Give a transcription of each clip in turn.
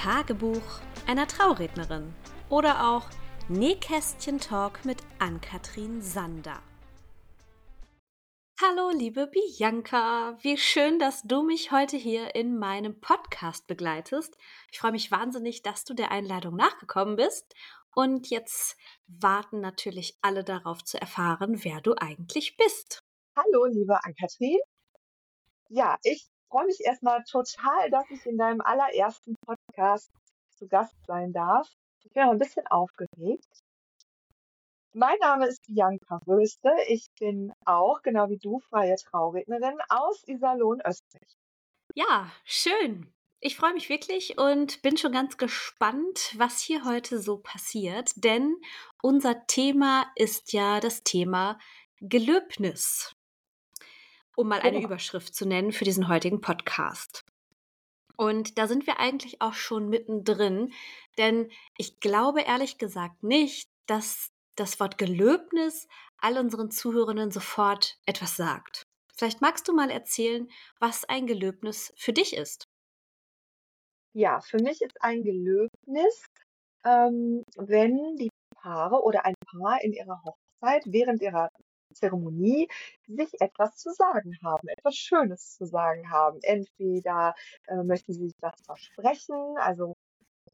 Tagebuch einer Traurednerin oder auch Nähkästchen-Talk mit Ann-Kathrin Sander. Hallo, liebe Bianca. Wie schön, dass du mich heute hier in meinem Podcast begleitest. Ich freue mich wahnsinnig, dass du der Einladung nachgekommen bist. Und jetzt warten natürlich alle darauf zu erfahren, wer du eigentlich bist. Hallo, liebe Ann-Kathrin. Ja, ich freue mich erstmal total, dass ich in deinem allerersten Podcast zu Gast sein darf. Ich bin auch ein bisschen aufgeregt. Mein Name ist Bianca Röste. Ich bin auch, genau wie du, freie Traurednerin aus Iserlohn, Österreich. Ja, schön. Ich freue mich wirklich und bin schon ganz gespannt, was hier heute so passiert, denn unser Thema ist ja das Thema Gelöbnis um mal eine genau. Überschrift zu nennen für diesen heutigen Podcast. Und da sind wir eigentlich auch schon mittendrin, denn ich glaube ehrlich gesagt nicht, dass das Wort Gelöbnis all unseren Zuhörenden sofort etwas sagt. Vielleicht magst du mal erzählen, was ein Gelöbnis für dich ist. Ja, für mich ist ein Gelöbnis, ähm, wenn die Paare oder ein Paar in ihrer Hochzeit während ihrer Zeremonie sich etwas zu sagen haben, etwas Schönes zu sagen haben. Entweder äh, möchten sie sich das versprechen, also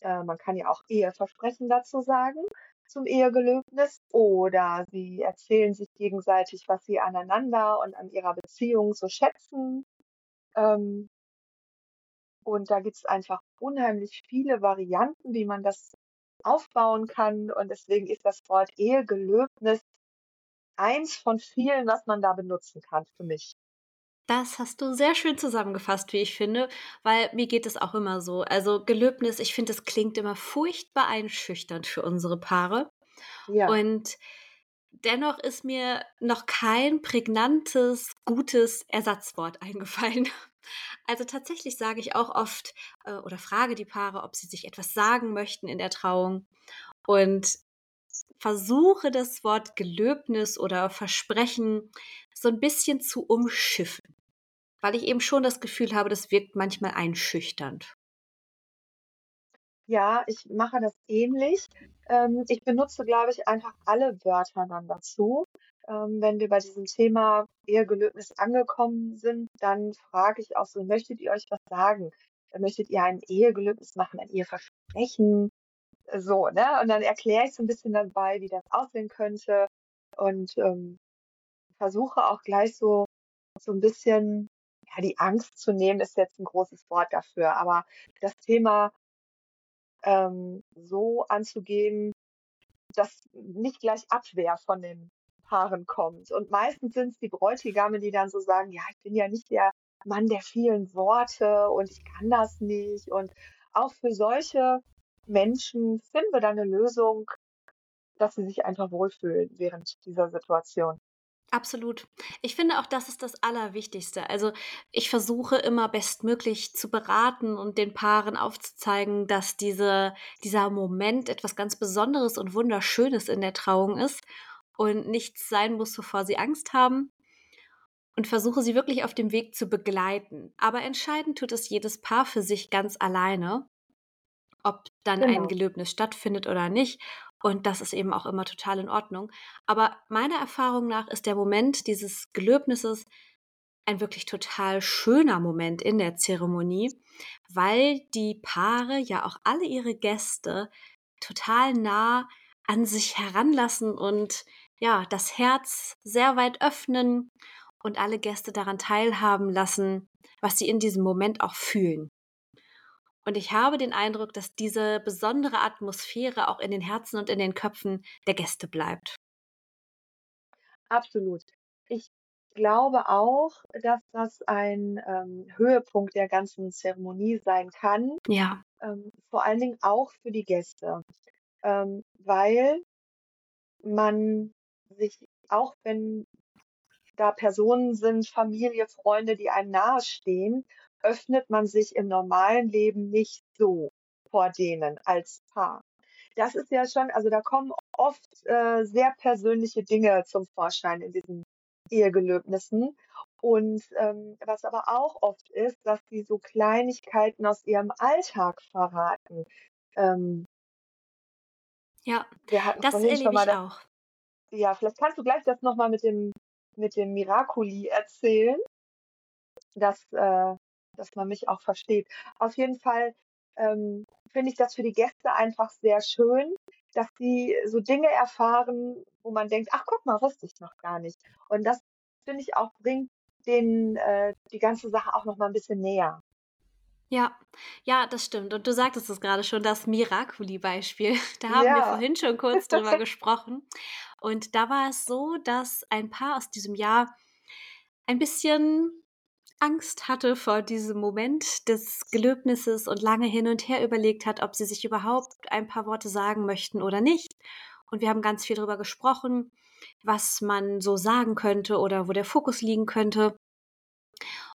äh, man kann ja auch Eheversprechen dazu sagen zum Ehegelöbnis, oder sie erzählen sich gegenseitig, was sie aneinander und an ihrer Beziehung so schätzen. Ähm, und da gibt es einfach unheimlich viele Varianten, wie man das aufbauen kann. Und deswegen ist das Wort Ehegelöbnis eins von vielen, was man da benutzen kann für mich. Das hast du sehr schön zusammengefasst, wie ich finde, weil mir geht es auch immer so. Also Gelöbnis, ich finde, es klingt immer furchtbar einschüchternd für unsere Paare. Ja. Und dennoch ist mir noch kein prägnantes, gutes Ersatzwort eingefallen. Also tatsächlich sage ich auch oft äh, oder frage die Paare, ob sie sich etwas sagen möchten in der Trauung. Und versuche das Wort Gelöbnis oder Versprechen so ein bisschen zu umschiffen, weil ich eben schon das Gefühl habe, das wirkt manchmal einschüchternd. Ja, ich mache das ähnlich. Ähm, ich benutze, glaube ich, einfach alle Wörter dann dazu. Ähm, wenn wir bei diesem Thema Ehegelöbnis angekommen sind, dann frage ich auch so, möchtet ihr euch was sagen? Möchtet ihr ein Ehegelöbnis machen, ein Eheversprechen? So, ne? Und dann erkläre ich so ein bisschen dabei, wie das aussehen könnte und ähm, versuche auch gleich so, so ein bisschen, ja, die Angst zu nehmen, ist jetzt ein großes Wort dafür, aber das Thema ähm, so anzugehen, dass nicht gleich Abwehr von den Paaren kommt. Und meistens sind es die Bräutigame, die dann so sagen, ja, ich bin ja nicht der Mann der vielen Worte und ich kann das nicht. Und auch für solche Menschen finden wir da eine Lösung, dass sie sich einfach wohlfühlen während dieser Situation. Absolut. Ich finde auch, das ist das Allerwichtigste. Also ich versuche immer bestmöglich zu beraten und den Paaren aufzuzeigen, dass diese, dieser Moment etwas ganz Besonderes und Wunderschönes in der Trauung ist und nichts sein muss, wovor sie Angst haben. Und versuche sie wirklich auf dem Weg zu begleiten. Aber entscheidend tut es jedes Paar für sich ganz alleine ob dann genau. ein Gelöbnis stattfindet oder nicht. Und das ist eben auch immer total in Ordnung. Aber meiner Erfahrung nach ist der Moment dieses Gelöbnisses ein wirklich total schöner Moment in der Zeremonie, weil die Paare ja auch alle ihre Gäste total nah an sich heranlassen und ja, das Herz sehr weit öffnen und alle Gäste daran teilhaben lassen, was sie in diesem Moment auch fühlen. Und ich habe den Eindruck, dass diese besondere Atmosphäre auch in den Herzen und in den Köpfen der Gäste bleibt. Absolut. Ich glaube auch, dass das ein ähm, Höhepunkt der ganzen Zeremonie sein kann. Ja. Ähm, vor allen Dingen auch für die Gäste. Ähm, weil man sich, auch wenn da Personen sind, Familie, Freunde, die einem nahestehen öffnet man sich im normalen Leben nicht so vor denen als Paar. Das ist ja schon, also da kommen oft äh, sehr persönliche Dinge zum Vorschein in diesem Ehegelöbnissen. Und ähm, was aber auch oft ist, dass sie so Kleinigkeiten aus ihrem Alltag verraten. Ähm, Ja, wir hatten das erlebe mal ich das, auch. ja, vielleicht kannst du gleich das nochmal mit dem, mit dem Miracoli erzählen, dass, äh, dass man mich auch versteht. Auf jeden Fall ähm, finde ich das für die Gäste einfach sehr schön, dass sie so Dinge erfahren, wo man denkt, ach guck mal, wusste ich noch gar nicht. Und das finde ich auch bringt den äh, die ganze Sache auch noch mal ein bisschen näher. Ja, ja, das stimmt. Und du sagtest es gerade schon, das Miracoli-Beispiel. Da haben wir Ja, vorhin schon kurz drüber gesprochen. Und da war es so, dass ein Paar aus diesem Jahr ein bisschen Angst hatte vor diesem Moment des Gelöbnisses und lange hin und her überlegt hat, ob sie sich überhaupt ein paar Worte sagen möchten oder nicht. Und wir haben ganz viel darüber gesprochen, was man so sagen könnte oder wo der Fokus liegen könnte.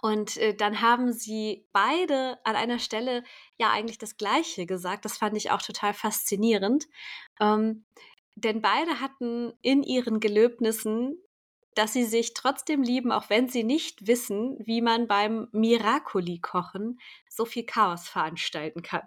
Und, äh, dann haben sie beide an einer Stelle ja eigentlich das Gleiche gesagt. Das fand ich auch total faszinierend. Ähm, denn beide hatten in ihren Gelöbnissen, dass sie sich trotzdem lieben, auch wenn sie nicht wissen, wie man beim Miracoli-Kochen so viel Chaos veranstalten kann.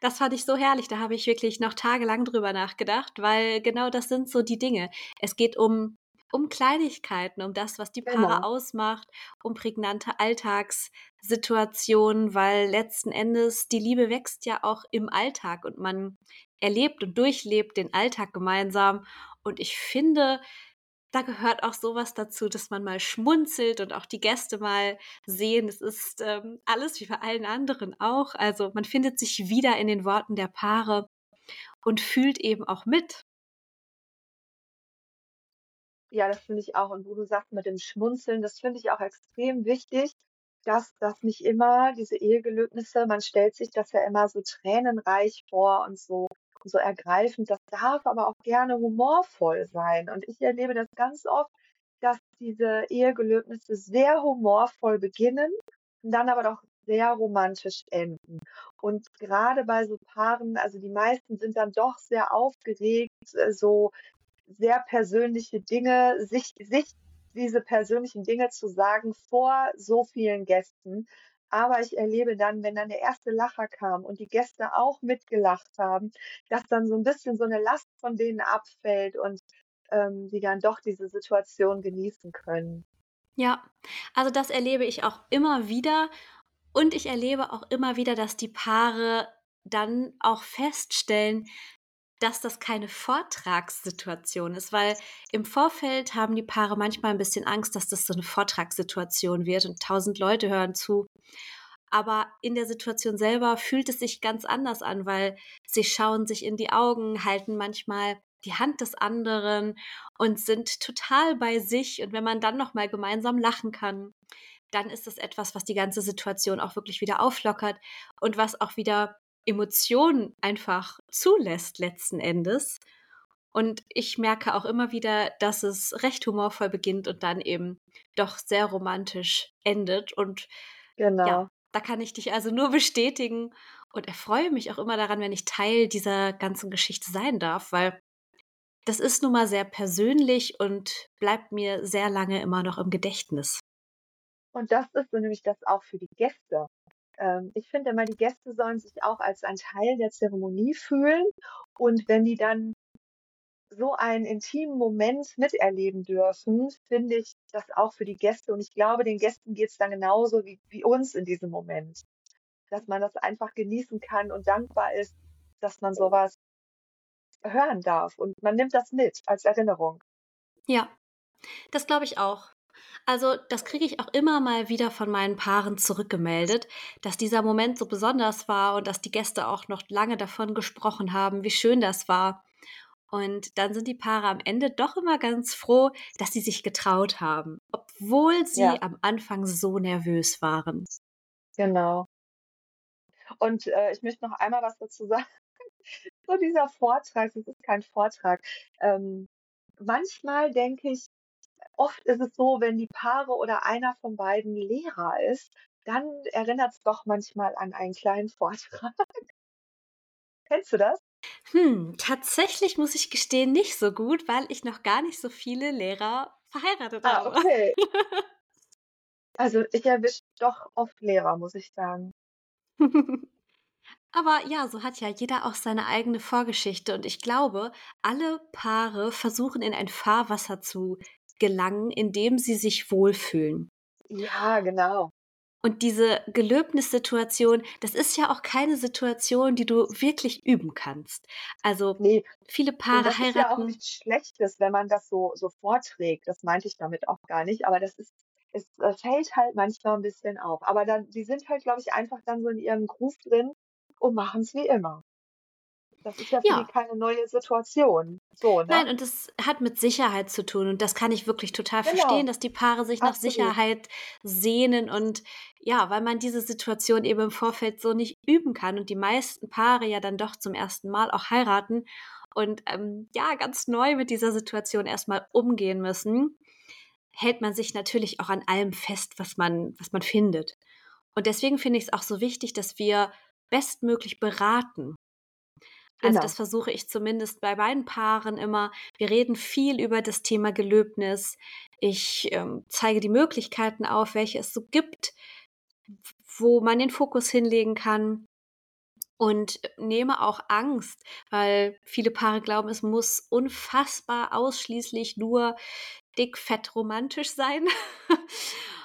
Das fand ich so herrlich. Da habe ich wirklich noch tagelang drüber nachgedacht, weil genau das sind so die Dinge. Es geht um um Kleinigkeiten, um das, was die Paare genau. ausmacht, um prägnante Alltagssituationen, weil letzten Endes die Liebe wächst ja auch im Alltag und man erlebt und durchlebt den Alltag gemeinsam. Und ich finde, da gehört auch sowas dazu, dass man mal schmunzelt und auch die Gäste mal sehen. Es ist ähm, alles wie bei allen anderen auch. Also man findet sich wieder in den Worten der Paare und fühlt eben auch mit. Ja, das finde ich auch. Und wo du sagst mit dem Schmunzeln, das finde ich auch extrem wichtig, dass das nicht immer diese Ehegelöbnisse man stellt sich das ja immer so tränenreich vor und so so ergreifend. Das darf aber auch gerne humorvoll sein. Und ich erlebe das ganz oft, dass diese Ehegelöbnisse sehr humorvoll beginnen und dann aber doch sehr romantisch enden. Und gerade bei so Paaren, also die meisten sind dann doch sehr aufgeregt, äh, so sehr persönliche Dinge, sich sich diese persönlichen Dinge zu sagen vor so vielen Gästen. Aber ich erlebe dann, wenn dann der erste Lacher kam und die Gäste auch mitgelacht haben, dass dann so ein bisschen so eine Last von denen abfällt und, ähm, die dann doch diese Situation genießen können. Ja, also das erlebe ich auch immer wieder und ich erlebe auch immer wieder, dass die Paare dann auch feststellen, dass das keine Vortragssituation ist, weil im Vorfeld haben die Paare manchmal ein bisschen Angst, dass das so eine Vortragssituation wird und tausend Leute hören zu. Aber in der Situation selber fühlt es sich ganz anders an, weil sie schauen sich in die Augen, halten manchmal die Hand des anderen und sind total bei sich. Und wenn man dann noch mal gemeinsam lachen kann, dann ist das etwas, was die ganze Situation auch wirklich wieder auflockert und was auch wieder Emotionen einfach zulässt letzten Endes. Und ich merke auch immer wieder, dass es recht humorvoll beginnt und dann eben doch sehr romantisch endet. Und ja, Genau. da kann ich dich also nur bestätigen und erfreue mich auch immer daran, wenn ich Teil dieser ganzen Geschichte sein darf, weil das ist nun mal sehr persönlich und bleibt mir sehr lange immer noch im Gedächtnis. Und das ist so nämlich das auch für die Gäste. Ähm, ich finde immer, die Gäste sollen sich auch als ein Teil der Zeremonie fühlen. Und wenn die dann so einen intimen Moment miterleben dürfen, finde ich das auch für die Gäste. Und ich glaube, den Gästen geht es dann genauso wie, wie uns in diesem Moment, dass man das einfach genießen kann und dankbar ist, dass man sowas hören darf. Und man nimmt das mit als Erinnerung. Ja, das glaube ich auch. Also, das kriege ich auch immer mal wieder von meinen Paaren zurückgemeldet, dass dieser Moment so besonders war und dass die Gäste auch noch lange davon gesprochen haben, wie schön das war. Und dann sind die Paare am Ende doch immer ganz froh, dass sie sich getraut haben, obwohl Ja, sie am Anfang so nervös waren. genau. Und äh, ich möchte noch einmal was dazu sagen. So dieser Vortrag, das ist kein Vortrag. Ähm, manchmal denke ich, oft ist es so, wenn die Paare oder einer von beiden Lehrer ist, dann erinnert es doch manchmal an einen kleinen Vortrag. Kennst du das? Hm, tatsächlich muss ich gestehen, nicht so gut, weil ich noch gar nicht so viele Lehrer verheiratet Ah, habe. okay. Also, ich erwische doch oft Lehrer, muss ich sagen. Aber ja, so hat ja jeder auch seine eigene Vorgeschichte und ich glaube, alle Paare versuchen in ein Fahrwasser zu gelangen, in dem sie sich wohlfühlen. Ja, genau. Und diese Gelöbnissituation, das ist ja auch keine Situation, die du wirklich üben kannst. Also, Ne, viele Paare das ist ja auch heiraten nichts Schlechtes, wenn man das so so vorträgt. Das meinte ich damit auch gar nicht, aber das ist es, fällt halt manchmal 'n bisschen auf. Aber dann die sind halt, glaube ich, einfach dann so in ihrem Groove drin und machen's wie immer. Das ist ja für die ja. keine neue Situation. So, ne? Nein, und das hat mit Sicherheit zu tun und das kann ich wirklich total verstehen, Genau, dass die Paare sich nach absolut. Sicherheit sehnen und ja, weil man diese Situation eben im Vorfeld so nicht üben kann und die meisten Paare ja dann doch zum ersten Mal auch heiraten und, ähm, ja, ganz neu mit dieser Situation erst mal umgehen müssen, hält man sich natürlich auch an allem fest, was man was man findet. Und deswegen finde ich's auch so wichtig, dass wir bestmöglich beraten. Also, das Genau. versuche ich zumindest bei beiden Paaren immer. Wir reden viel über das Thema Gelöbnis. Ich, ähm, zeige die Möglichkeiten auf, welche es so gibt, wo man den Fokus hinlegen kann und nehme auch Angst, weil viele Paare glauben, es muss unfassbar ausschließlich nur dick, fett, romantisch sein.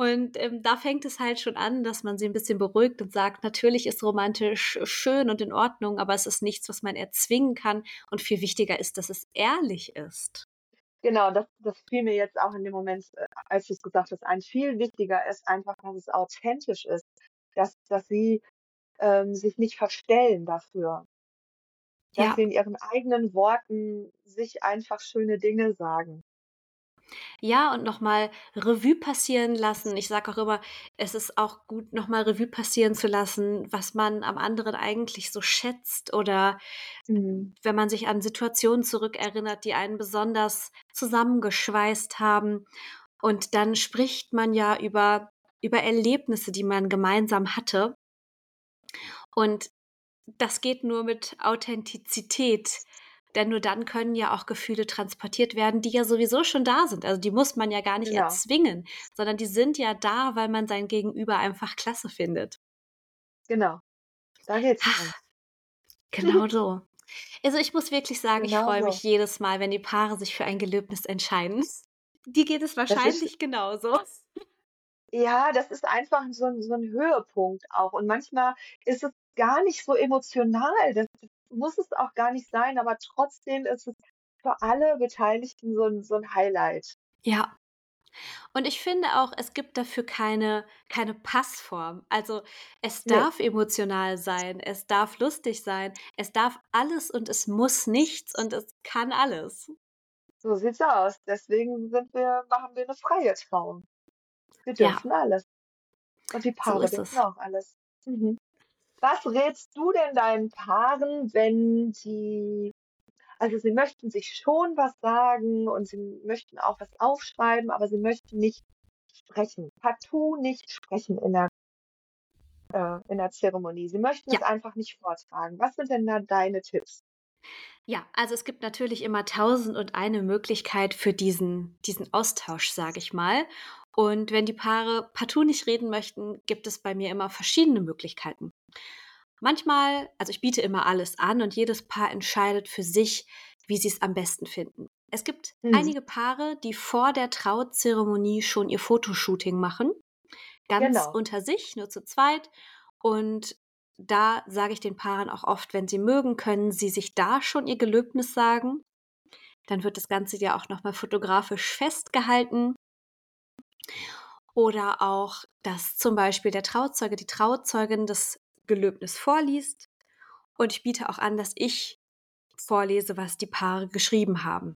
Und, ähm, da fängt es halt schon an, dass man sie 'n bisschen beruhigt und sagt: „Natürlich ist romantisch schön und in Ordnung, aber es ist nichts, was man erzwingen kann und viel wichtiger ist, dass es ehrlich ist.“ Genau, das das fiel mir jetzt auch in dem Moment, äh, als du's gesagt hast, ein. Viel wichtiger ist einfach, dass es authentisch ist, dass dass sie, ähm, sich nicht verstellen dafür. Dass sie Ja. in ihren eigenen Worten sich einfach schöne Dinge sagen. Ja, und noch mal Revue passieren lassen. Ich sage auch immer, es ist auch gut, noch mal Revue passieren zu lassen, was man am anderen eigentlich so schätzt oder Mhm. wenn man sich an Situationen zurückerinnert, die einen besonders zusammengeschweißt haben. Und dann spricht man ja über über Erlebnisse, die man gemeinsam hatte. Und das geht nur mit Authentizität, denn nur dann können ja auch Gefühle transportiert werden, die ja sowieso schon da sind. Also, die muss man ja gar nicht Genau. erzwingen, sondern die sind ja da, weil man sein Gegenüber einfach klasse findet. Genau, da geht's drum. Genau so. Also, ich muss wirklich sagen, ich Genau freue so. mich jedes Mal, wenn die Paare sich für ein Gelöbnis entscheiden. Dir geht es Das ist wahrscheinlich genauso. Ja, das ist einfach so 'n so 'n Höhepunkt auch. Und manchmal ist es gar nicht so emotional. Das muss es auch gar nicht sein, aber trotzdem ist es für alle Beteiligten so 'n so 'n Highlight. Ja. Und ich finde auch, es gibt dafür keine keine Passform. Also, es darf emotional sein, es darf lustig sein, es darf alles und es muss nichts und es kann alles. So sieht's aus. Deswegen sind wir machen wir 'ne freie Trauung. Wir Ja. dürfen alles. Und die So Paare ist dürfen auch alles. Mhm. Was rätst du denn deinen Paaren, wenn sie also, sie möchten sich schon was sagen und sie möchten auch was aufschreiben, aber sie möchten nicht sprechen, partout nicht sprechen in der äh, in der Zeremonie. Sie möchten es Ja. einfach nicht vortragen. Was sind denn da deine Tipps? Ja, also, es gibt natürlich immer tausend und eine Möglichkeit für diesen diesen Austausch, sage ich mal. Und wenn die Paare partout nicht reden möchten, gibt es bei mir immer verschiedene Möglichkeiten. Manchmal also, ich biete immer alles an und jedes Paar entscheidet für sich, wie sie's am besten finden. Es gibt Mhm. einige Paare, die vor der Trauzeremonie schon ihr Fotoshooting machen, ganz Genau. unter sich, nur zu zweit. Und da sage ich den Paaren auch oft, wenn sie mögen, können sie sich da schon ihr Gelöbnis sagen. Dann wird das Ganze ja auch noch mal fotografisch festgehalten. Oder auch, dass zum Beispiel der Trauzeuge, die Trauzeugin das Gelöbnis vorliest. Und ich biete auch an, dass ich vorlese, was die Paare geschrieben haben.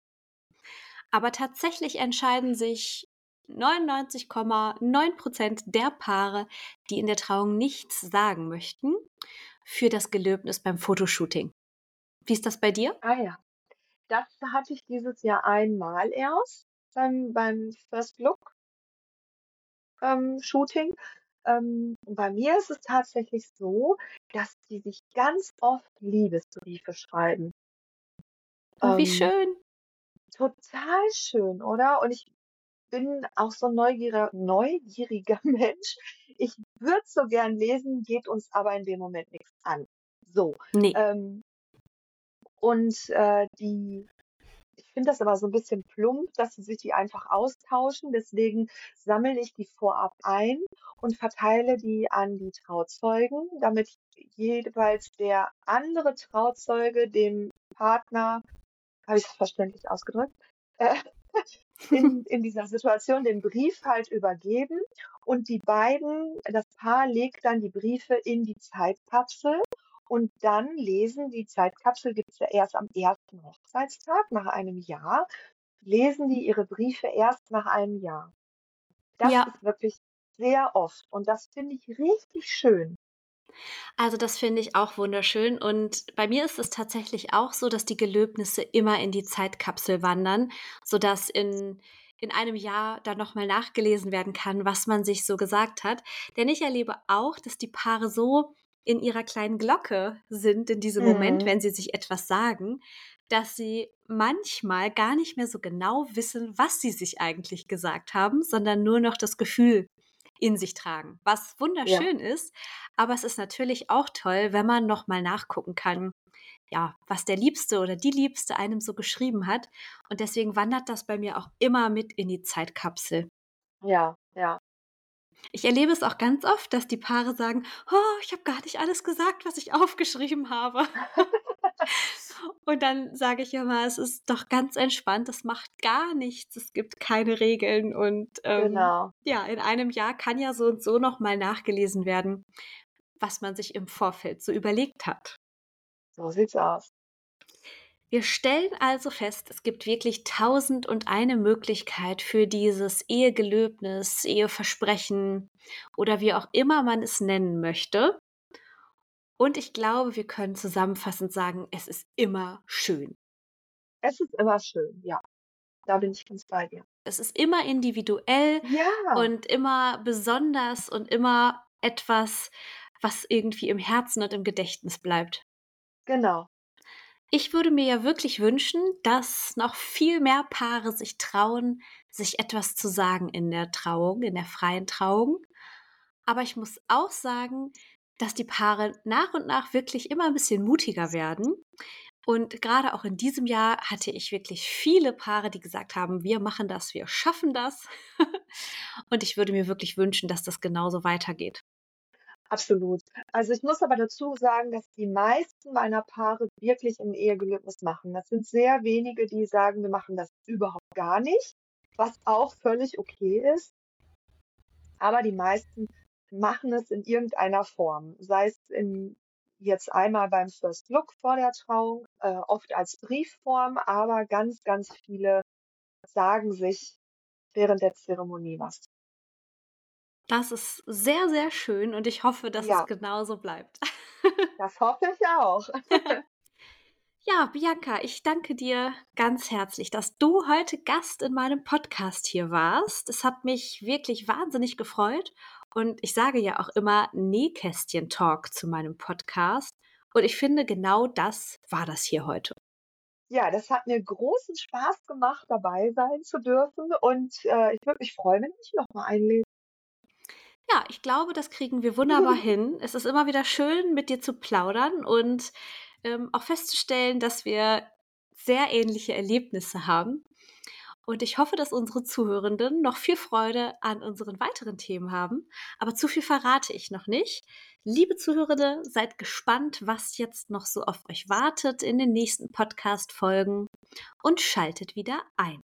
Aber tatsächlich entscheiden sich 99,9 % der Paare, die in der Trauung nichts sagen möchten, für das Gelöbnis beim Fotoshooting. Wie ist das bei dir? Ah ja. Das hatte ich dieses Jahr einmal erst beim beim First Look ähm, Shooting. Ähm, bei mir ist es tatsächlich so, dass die sich ganz oft Liebesbriefe schreiben. Oh, wie Ähm schön. Total schön, oder? Und ich bin auch so 'n neugieriger neugieriger Mensch. Ich würde so gern lesen, geht uns aber in dem Moment nix an. So, Ne. ähm und, äh, die ich finde das aber so 'n bisschen plump, dass sie sich die einfach austauschen. Deswegen sammle ich die vorab ein und verteile die an die Trauzeugen, damit jeweils der andere Trauzeuge dem Partner habe ich's verständlich ausgedrückt, äh, in in dieser Situation den Brief halt übergeben und die beiden das Paar legt dann die Briefe in die Zeitkapsel und dann lesen die Zeitkapsel gibt's ja erst am 1. Hochzeitstag nach einem Jahr, lesen die ihre Briefe erst nach einem Jahr. Das Ja. ist wirklich sehr oft und das finde ich richtig schön. Also, das finde ich auch wunderschön und bei mir ist es tatsächlich auch so, dass die Gelöbnisse immer in die Zeitkapsel wandern, sodass in in einem Jahr dann noch mal nachgelesen werden kann, was man sich so gesagt hat. Denn ich erlebe auch, dass die Paare so in ihrer kleinen Glocke sind in diesem Moment, Mhm. wenn sie sich etwas sagen, dass sie manchmal gar nicht mehr so genau wissen, was sie sich eigentlich gesagt haben, sondern nur noch das Gefühl in sich tragen, was Ja. wunderschön ist. Aber es ist natürlich auch toll, wenn man noch mal nachgucken kann, ja, was der Liebste oder die Liebste einem so geschrieben hat. Und deswegen wandert das bei mir auch immer mit in die Zeitkapsel. Ja, ja. Ich erlebe es auch ganz oft, dass die Paare sagen: „Oh, ich habe gar nicht alles gesagt, was ich aufgeschrieben habe.“ Und dann sage ich immer: „Es ist doch ganz entspannt, das macht gar nichts. Es gibt keine Regeln und, ähm, Genau. ja, in einem Jahr kann ja so und so noch mal nachgelesen werden, was man sich im Vorfeld so überlegt hat.“ So sieht's aus. Wir stellen also fest, es gibt wirklich 1.001 Möglichkeit für dieses Ehegelöbnis, Eheversprechen oder wie auch immer man es nennen möchte. Und ich glaube, wir können zusammenfassend sagen, es ist immer schön. Es ist immer schön, ja. Da bin ich ganz bei dir. Es ist immer individuell Ja. und immer besonders und immer etwas, was irgendwie im Herzen und im Gedächtnis bleibt. Genau. Ich würde mir ja wirklich wünschen, dass noch viel mehr Paare sich trauen, sich etwas zu sagen in der Trauung, in der freien Trauung. Aber ich muss auch sagen, dass die Paare nach und nach wirklich immer 'n bisschen mutiger werden. Und grade auch in diesem Jahr hatte ich wirklich viele Paare, die gesagt haben: „Wir machen das, wir schaffen das.“ Und ich würde mir wirklich wünschen, dass das genauso weitergeht. Absolut. Also, ich muss aber dazu sagen, dass die meisten meiner Paare wirklich 'n Ehegelöbnis machen. Das sind sehr wenige, die sagen: „Wir machen das überhaupt gar nicht“, was auch völlig okay ist. Aber die meisten machen es in irgendeiner Form, sei es in jetzt einmal beim First Look vor der Trauung, äh, oft als Briefform, aber ganz, ganz viele sagen sich während der Zeremonie was. Das ist sehr, sehr schön und ich hoffe, dass es Ja. genauso bleibt. Das hoffe ich auch. Ja, Bianca, ich danke dir ganz herzlich, dass du heute Gast in meinem Podcast hier warst. Es hat mich wirklich wahnsinnig gefreut und ich sage ja auch immer Nähkästchen-Talk zu meinem Podcast und ich finde, genau das war das hier heute. Ja, das hat mir großen Spaß gemacht, dabei sein zu dürfen und, äh, ich würde mich freuen, wenn du mich noch mal einlädst. Ja, ich glaube, das kriegen wir wunderbar hin. Es ist immer wieder schön, mit dir zu plaudern und, ähm, auch festzustellen, dass wir sehr ähnliche Erlebnisse haben. Und ich hoffe, dass unsere Zuhörenden noch viel Freude an unseren weiteren Themen haben, aber zu viel verrate ich noch nicht. Liebe Zuhörende, seid gespannt, was jetzt noch so auf euch wartet in den nächsten Podcast-Folgen und schaltet wieder ein.